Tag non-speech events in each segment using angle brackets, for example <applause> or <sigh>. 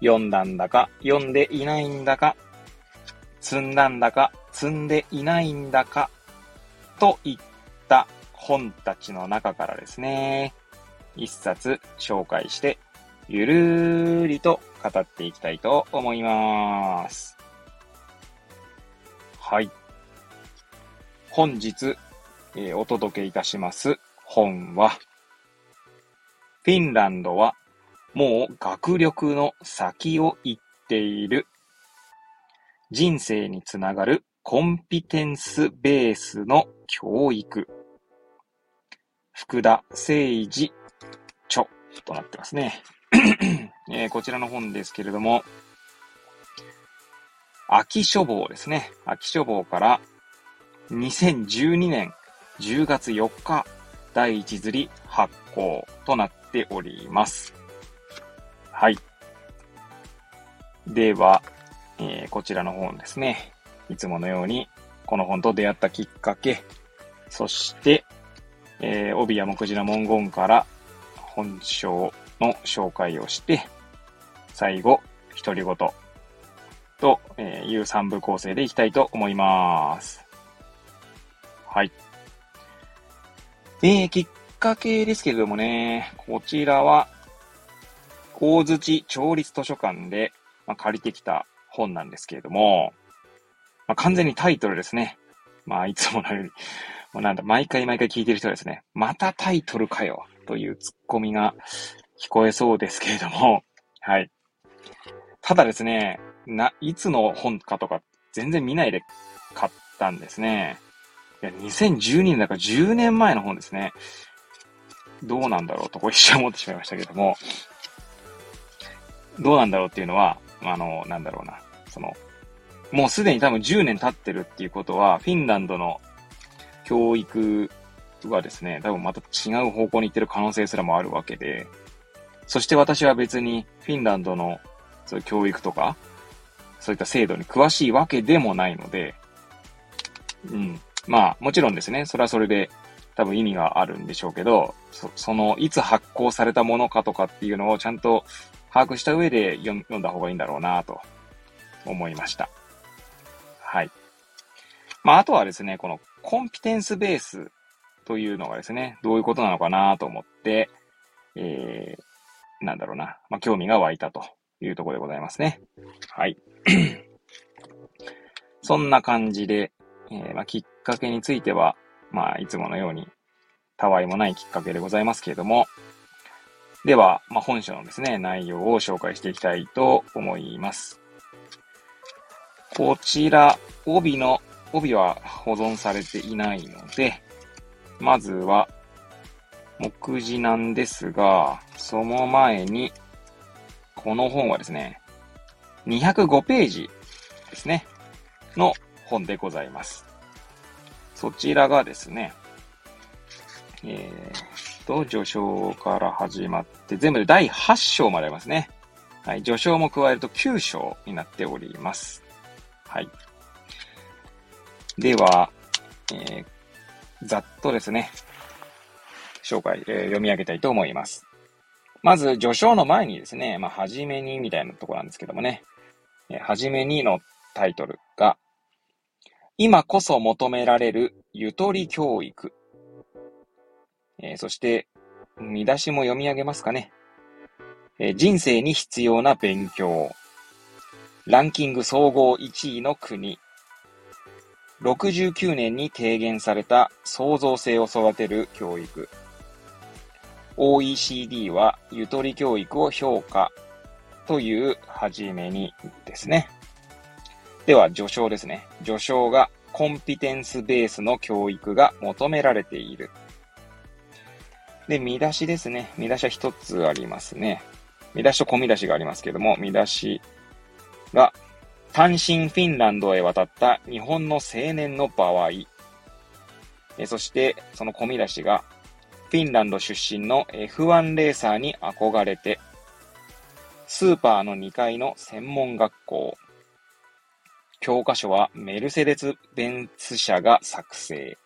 読んだんだか読んでいないんだか、積んだんだか積んでいないんだか、といった本たちの中からですね、一冊紹介して、ゆるーりと語っていきたいと思います。はい。本日、えー、お届けいたします本は、フィンランドはもう学力の先を行っている。人生につながるコンピテンスベースの教育。福田誠治著となってますね。<clears throat> えー、こちらの本ですけれども、秋書房ですね。秋書房から2012年10月4日第一釣り発行となっております。はい。では、えー、こちらの本ですね。いつものように、この本と出会ったきっかけ、そして、えー、帯や目次の文言から本章の紹介をして、最後、独り言と、いう3部構成でいきたいと思います。はい。えー、きっかけですけれどもね、こちらは、大槌町立図書館で、まあ、借りてきた本なんですけれども、まあ、完全にタイトルですね。まあ、いつものように、もうなんだ、毎回毎回聞いてる人はですね、またタイトルかよ、というツッコミが聞こえそうですけれども、はい。ただですね、な、いつの本かとか全然見ないで買ったんですね。いや、2012年だから10年前の本ですね。どうなんだろうと、こ一瞬思ってしまいましたけども、どうなんだろうっていうのは、あの、なんだろうな、その、もうすでに多分10年経ってるっていうことは、フィンランドの教育はですね、多分また違う方向に行ってる可能性すらもあるわけで、そして私は別にフィンランドのそういう教育とか、そういった制度に詳しいわけでもないので、うん。まあ、もちろんですね、それはそれで多分意味があるんでしょうけど、そその、いつ発行されたものかとかっていうのをちゃんと把握した上で読んだ方がいいんだろうなと思いました。はい。まあ、あとはですね、このコンピテンスベースというのがですね、どういうことなのかなと思って、えー、なんだろうな、まあ、興味が湧いたというところでございますね。はい。<clears throat> そんな感じで、えー、まあ、きっかけについては、まあ、いつものように、たわいもないきっかけでございますけれども、では、まあ、本書のですね、内容を紹介していきたいと思います。こちら、帯の、帯は保存されていないので、まずは、目次なんですが、その前に、この本はですね、205ページですね、の本でございます。そちらがですね、えー、と、序章から始まって、全部で第8章までありますね。はい、序章も加えると9章になっております。はい。では、えー、ざっとですね、紹介、えー、読み上げたいと思います。まず、序章の前にですね、まあ、はじめにみたいなとこなんですけどもね、えー、はじめにのタイトルが、今こそ求められるゆとり教育。え、そして、見出しも読み上げますかね。え、人生に必要な勉強。ランキング総合1位の国。69年に提言された創造性を育てる教育。OECD はゆとり教育を評価というはじめにですね。では、序章ですね。序章がコンピテンスベースの教育が求められている。で、見出しですね。見出しは一つありますね。見出しと込み出しがありますけども、見出しが、単身フィンランドへ渡った日本の青年の場合、えそして、その込み出しが、フィンランド出身の F1 レーサーに憧れて、スーパーの2階の専門学校、教科書はメルセデス・ベンツ社が作成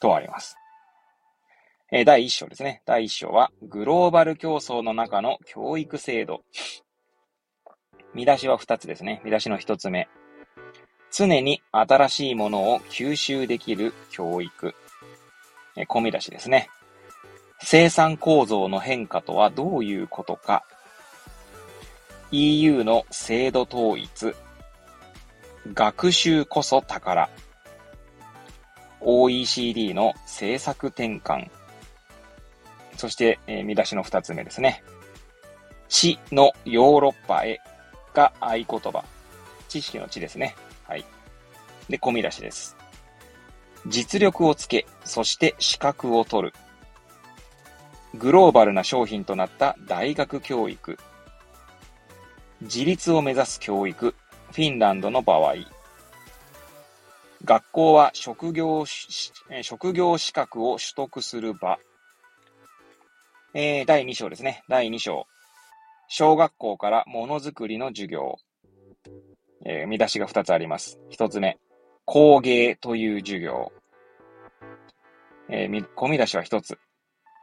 とあります。え第1章ですね。第1章は、グローバル競争の中の教育制度。見出しは2つですね。見出しの1つ目。常に新しいものを吸収できる教育。え込み出しですね。生産構造の変化とはどういうことか。EU の制度統一。学習こそ宝。OECD の政策転換。そして、えー、見出しの二つ目ですね。地のヨーロッパへが合言葉。知識の知ですね。はい。で、込み出しです。実力をつけ、そして資格を取る。グローバルな商品となった大学教育。自立を目指す教育。フィンランドの場合。学校は職業、職業資格を取得する場。えー、第2章ですね。第2章。小学校からものづくりの授業。えー、見出しが2つあります。1つ目。工芸という授業。えー、込み出しは1つ。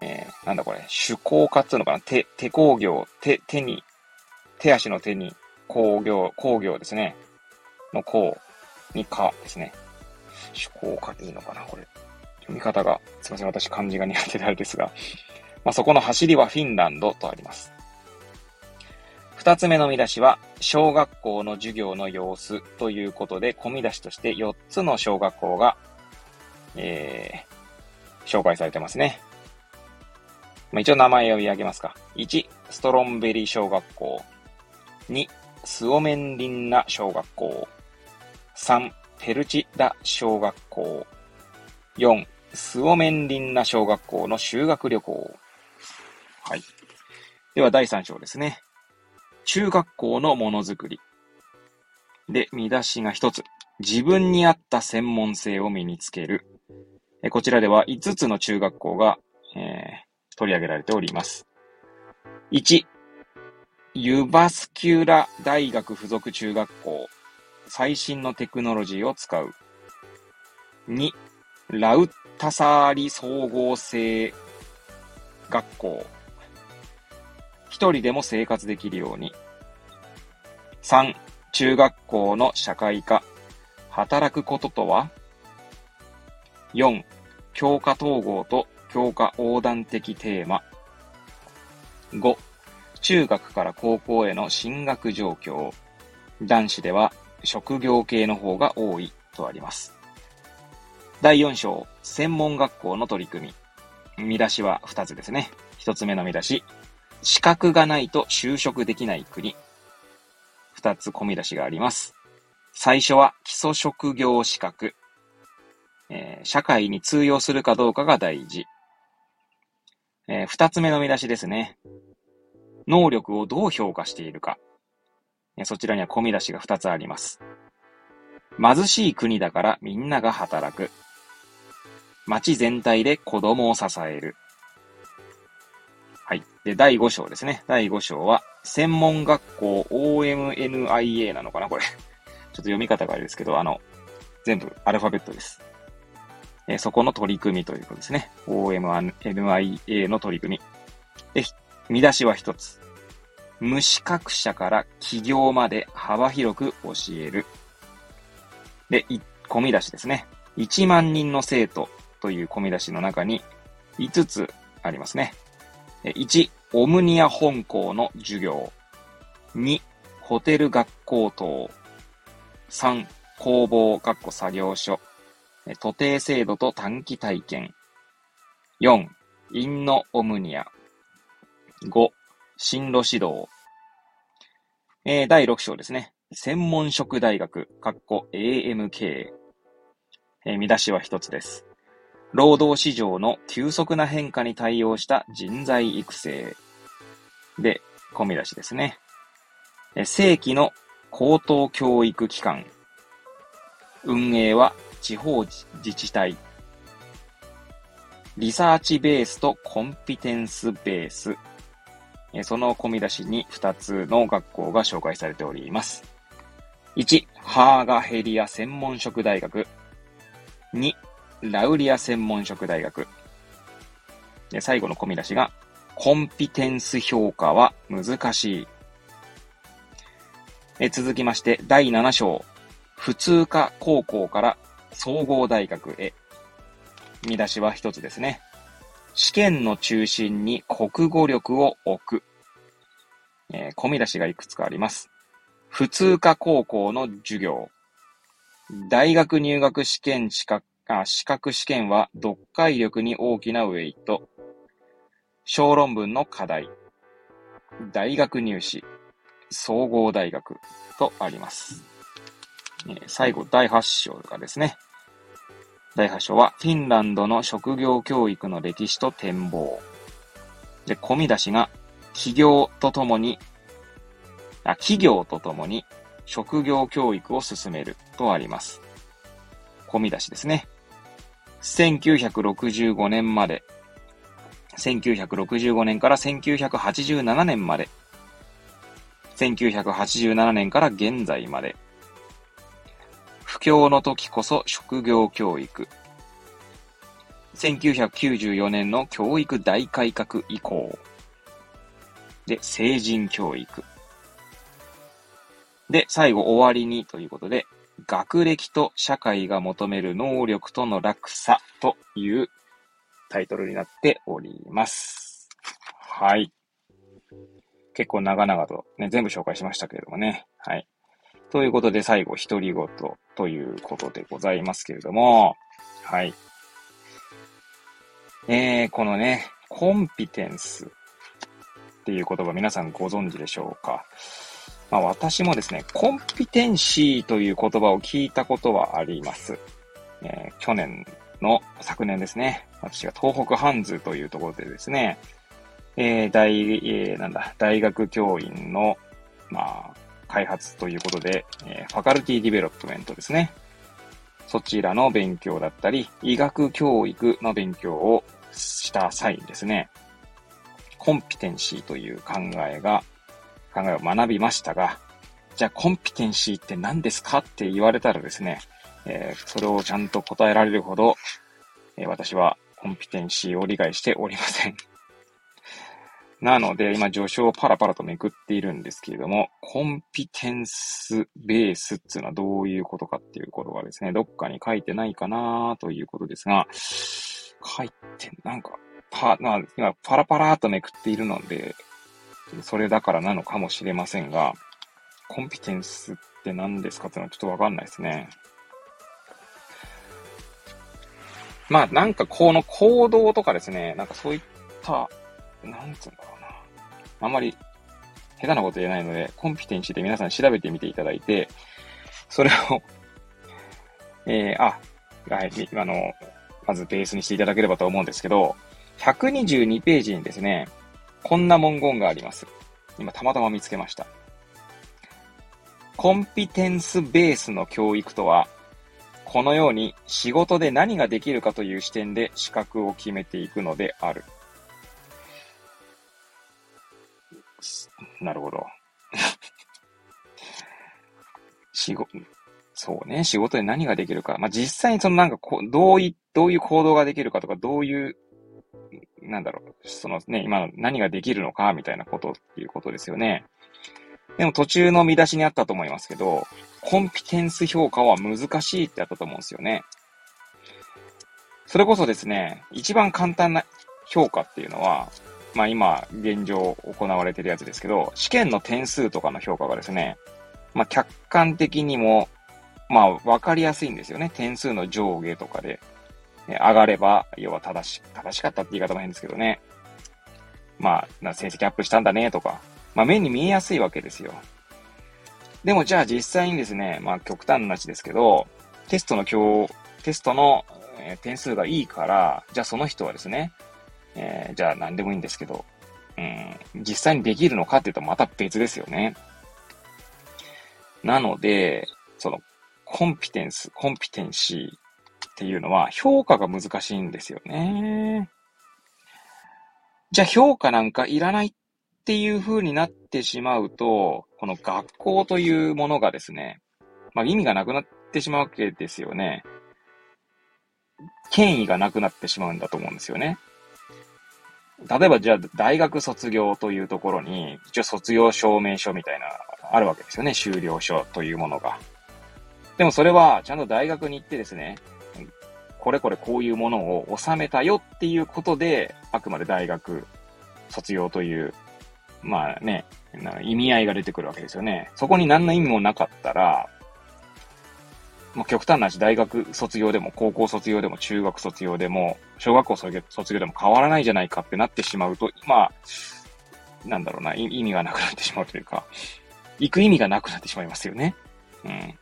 えー、なんだこれ。手工家っていうのかな手、手工業、手、手に、手足の手に工業、工業ですね。の工にかですね。手工家でいいのかなこれ。読み方が、すいません。私漢字が苦手であれですが。まあ、そこの走りはフィンランドとあります。二つ目の見出しは、小学校の授業の様子ということで、込み出しとして4つの小学校が、えー、紹介されてますね。まあ、一応名前を言い上げますか。1、ストロンベリー小学校。2、スオメンリンナ小学校。3、ペルチダ小学校。4、スオメンリンナ小学校の修学旅行。はい。では、第3章ですね。中学校のものづくり。で、見出しが一つ。自分に合った専門性を身につける。えこちらでは5つの中学校が、えー、取り上げられております。1、ユバスキュラ大学附属中学校。最新のテクノロジーを使う。2、ラウッタサーリ総合性学校。一人でも生活できるように。3、中学校の社会科。働くこととは ?4、教科統合と教科横断的テーマ。5、中学から高校への進学状況。男子では職業系の方が多いとあります。第4章、専門学校の取り組み。見出しは2つですね。1つ目の見出し、資格がないと就職できない国。二つ込み出しがあります。最初は基礎職業資格。えー、社会に通用するかどうかが大事。えー、二つ目の見出しですね。能力をどう評価しているか。え、そちらには込み出しが二つあります。貧しい国だからみんなが働く。町全体で子供を支える。で、第5章ですね。第5章は、専門学校 OMNIA なのかなこれ。<laughs> ちょっと読み方があれですけど、あの、全部アルファベットです。えそこの取り組みということですね。OMNIA の取り組み。で、見出しは一つ。無資格者から起業まで幅広く教える。で、込み出しですね。1万人の生徒という込み出しの中に5つありますね。1、オムニア本校の授業。2、ホテル学校等。3、工房、学校作業所。徒弟制度と短期体験。4、インノオムニア。5、進路指導。えー、第6章ですね。専門職大学、括弧 AMK。えー、見出しは一つです。労働市場の急速な変化に対応した人材育成。で、込み出しですね。正規の高等教育機関。運営は地方自治体。リサーチベースとコンピテンスベース。その込み出しに2つの学校が紹介されております。1、ハーガヘリア専門職大学。2、ラウリア専門職大学。で最後の込み出しが、コンピテンス評価は難しい。え続きまして、第7章、普通科高校から総合大学へ。見出しは一つですね。試験の中心に国語力を置く。えー、込み出しがいくつかあります。普通科高校の授業。大学入学試験資格あ資格試験は読解力に大きなウェイト。小論文の課題。大学入試。総合大学とあります。最後、第8章がですね。第8章は、フィンランドの職業教育の歴史と展望。で、込み出しが、企業とともに、あ、企業とともに職業教育を進めるとあります。込み出しですね。1965年まで、1965年から1987年まで、1987年から現在まで、不況の時こそ職業教育。1994年の教育大改革以降。で、成人教育。で、最後終わりにということで、学歴と社会が求める能力との落差というタイトルになっております。はい。結構長々とね、全部紹介しましたけれどもね。はい。ということで、最後、独り言ということでございますけれども、はい。えー、このね、コンピテンスっていう言葉皆さんご存知でしょうか？まあ私もですね、コンピテンシーという言葉を聞いたことはあります。えー、去年の昨年ですね、私が東北ハンズというところでですね、えー、大、えー、なんだ、大学教員の、まあ、開発ということで、えー、 faculty development ですね。そちらの勉強だったり、医学教育の勉強をした際にですね、コンピテンシーという考えが、考えを学びましたが、じゃあコンピテンシーって何ですかって言われたらですね、えー、それをちゃんと答えられるほど、えー、私はコンピテンシーを理解しておりません。<laughs> なので、今、序章をパラパラとめくっているんですけれども、 competence base っていうのはどういうことかっていうことがですね、どっかに書いてないかなということですが、書いて、なんか、パ、まあ、今、パラパラとめくっているので、それだからなのかもしれませんが、コンピテンスって何ですかっていうのはちょっとわかんないですね。まあ、なんかこの行動とかですね、なんかそういったなんつうんだろうな。あんまり下手なこと言えないので、コンピテンシーで皆さん調べてみていただいて、それを <laughs> えー、あ、はい、あの、まずベースにしていただければと思うんですけど、122ページにですね、こんな文言があります。今たまたま見つけました。コンピテンスベースの教育とは、このように仕事で何ができるかという視点で資格を決めていくのである。なるほど。<laughs> 仕事、そうね、仕事で何ができるか。まあ、実際にそのなんかこう、どうい、どういう行動ができるかとか、どういう、なんだろう、そのね、今の何ができるのか、みたいなことっていうことですよね。でも途中の見出しにあったと思いますけど、コンピテンス評価は難しいってあったと思うんですよね。それこそですね、一番簡単な評価っていうのは、まあ今、現状行われてるやつですけど、試験の点数とかの評価がですね、まあ客観的にも、まあ分かりやすいんですよね。点数の上下とかで。ね、上がれば、要は正し、正しかったって言い方も変ですけどね。まあ、成績アップしたんだねとか、まあ目に見えやすいわけですよ。でもじゃあ実際にですね、まあ極端な話ですけど、テストの今日、テストの点数がいいから、じゃあその人はですね、えー、じゃあ何でもいいんですけど、うん、実際にできるのかっていうとまた別ですよね。なので、その、コンピテンス、コンピテンシーっていうのは評価が難しいんですよね。じゃあ評価なんかいらないっっていう風になってしまうと、この学校というものがですね、まあ意味がなくなってしまうわけですよね。権威がなくなってしまうんだと思うんですよね。例えばじゃあ大学卒業というところに、一応卒業証明書みたいな、あるわけですよね。修了書というものが。でもそれはちゃんと大学に行ってですね、これこれこういうものを収めたよっていうことで、あくまで大学卒業というまあね、意味合いが出てくるわけですよね。そこに何の意味もなかったら、まあ、極端な話、大学卒業でも、高校卒業でも、中学卒業でも、小学校卒業でも変わらないじゃないかってなってしまうと、まあ、なんだろうな、意味がなくなってしまうというか、行く意味がなくなってしまいますよね。うん。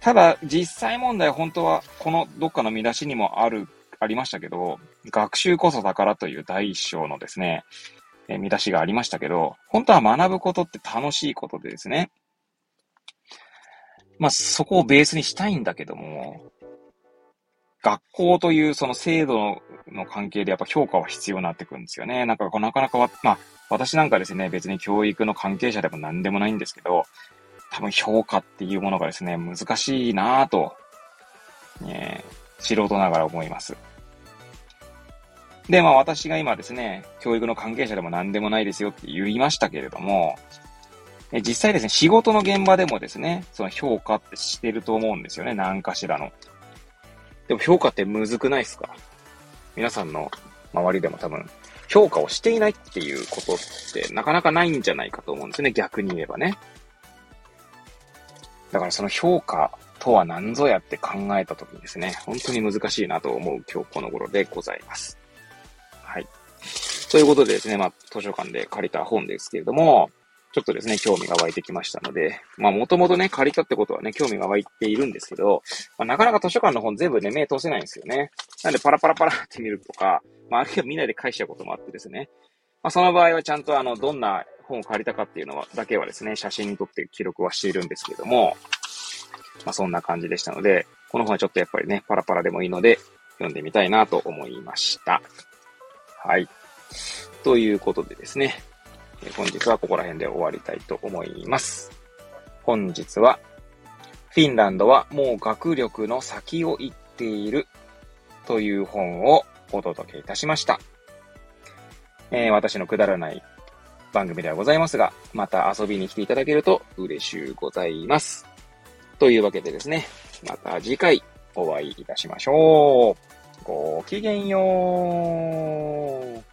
ただ、実際問題本当は、このどっかの見出しにもある、ありましたけど、学習こそ宝という第一章のですね、え見出しがありましたけど、本当は学ぶことって楽しいことでですね。まあ、そこをベースにしたいんだけども、学校というその制度の関係でやっぱ評価は必要になってくるんですよね。なんかこなかなかわ、まあ、私なんかですね、別に教育の関係者でも何でもないんですけど、多分評価っていうものがですね、難しいなぁと、ね、素人ながら思います。で、まあ私が今ですね、教育の関係者でも何でもないですよって言いましたけれども、実際ですね、仕事の現場でもですね、その評価ってしてると思うんですよね、何かしらの。でも評価ってむずくないですか？皆さんの周りでも多分、評価をしていないっていうことってなかなかないんじゃないかと思うんですね、逆に言えばね。だからその評価とは何ぞやって考えたときにですね、本当に難しいなと思う今日この頃でございます。はい。ということでですね、まあ、図書館で借りた本ですけれども、ちょっとですね、興味が湧いてきましたので、まあ、もともとね、借りたってことはね、興味が湧いているんですけど、まあ、なかなか図書館の本全部ね、目通せないんですよね。なんで、パラパラパラって見るとか、まあ、あるいは見ないで返しちゃうこともあってですね。まあ、その場合はちゃんとあの、どんな本を借りたかっていうのは、だけはですね、写真に撮って記録はしているんですけれども、まあ、そんな感じでしたので、この本はちょっとやっぱりね、パラパラでもいいので、読んでみたいなと思いました。はい。ということでですね、本日はここら辺で終わりたいと思います。本日は、フィンランドはもう学力の先を行っているという本をお届けいたしました。えー、私のくだらない番組ではございますが、また遊びに来ていただけると嬉しゅうございます。というわけでですね、また次回お会いいたしましょう。ごきげんよう。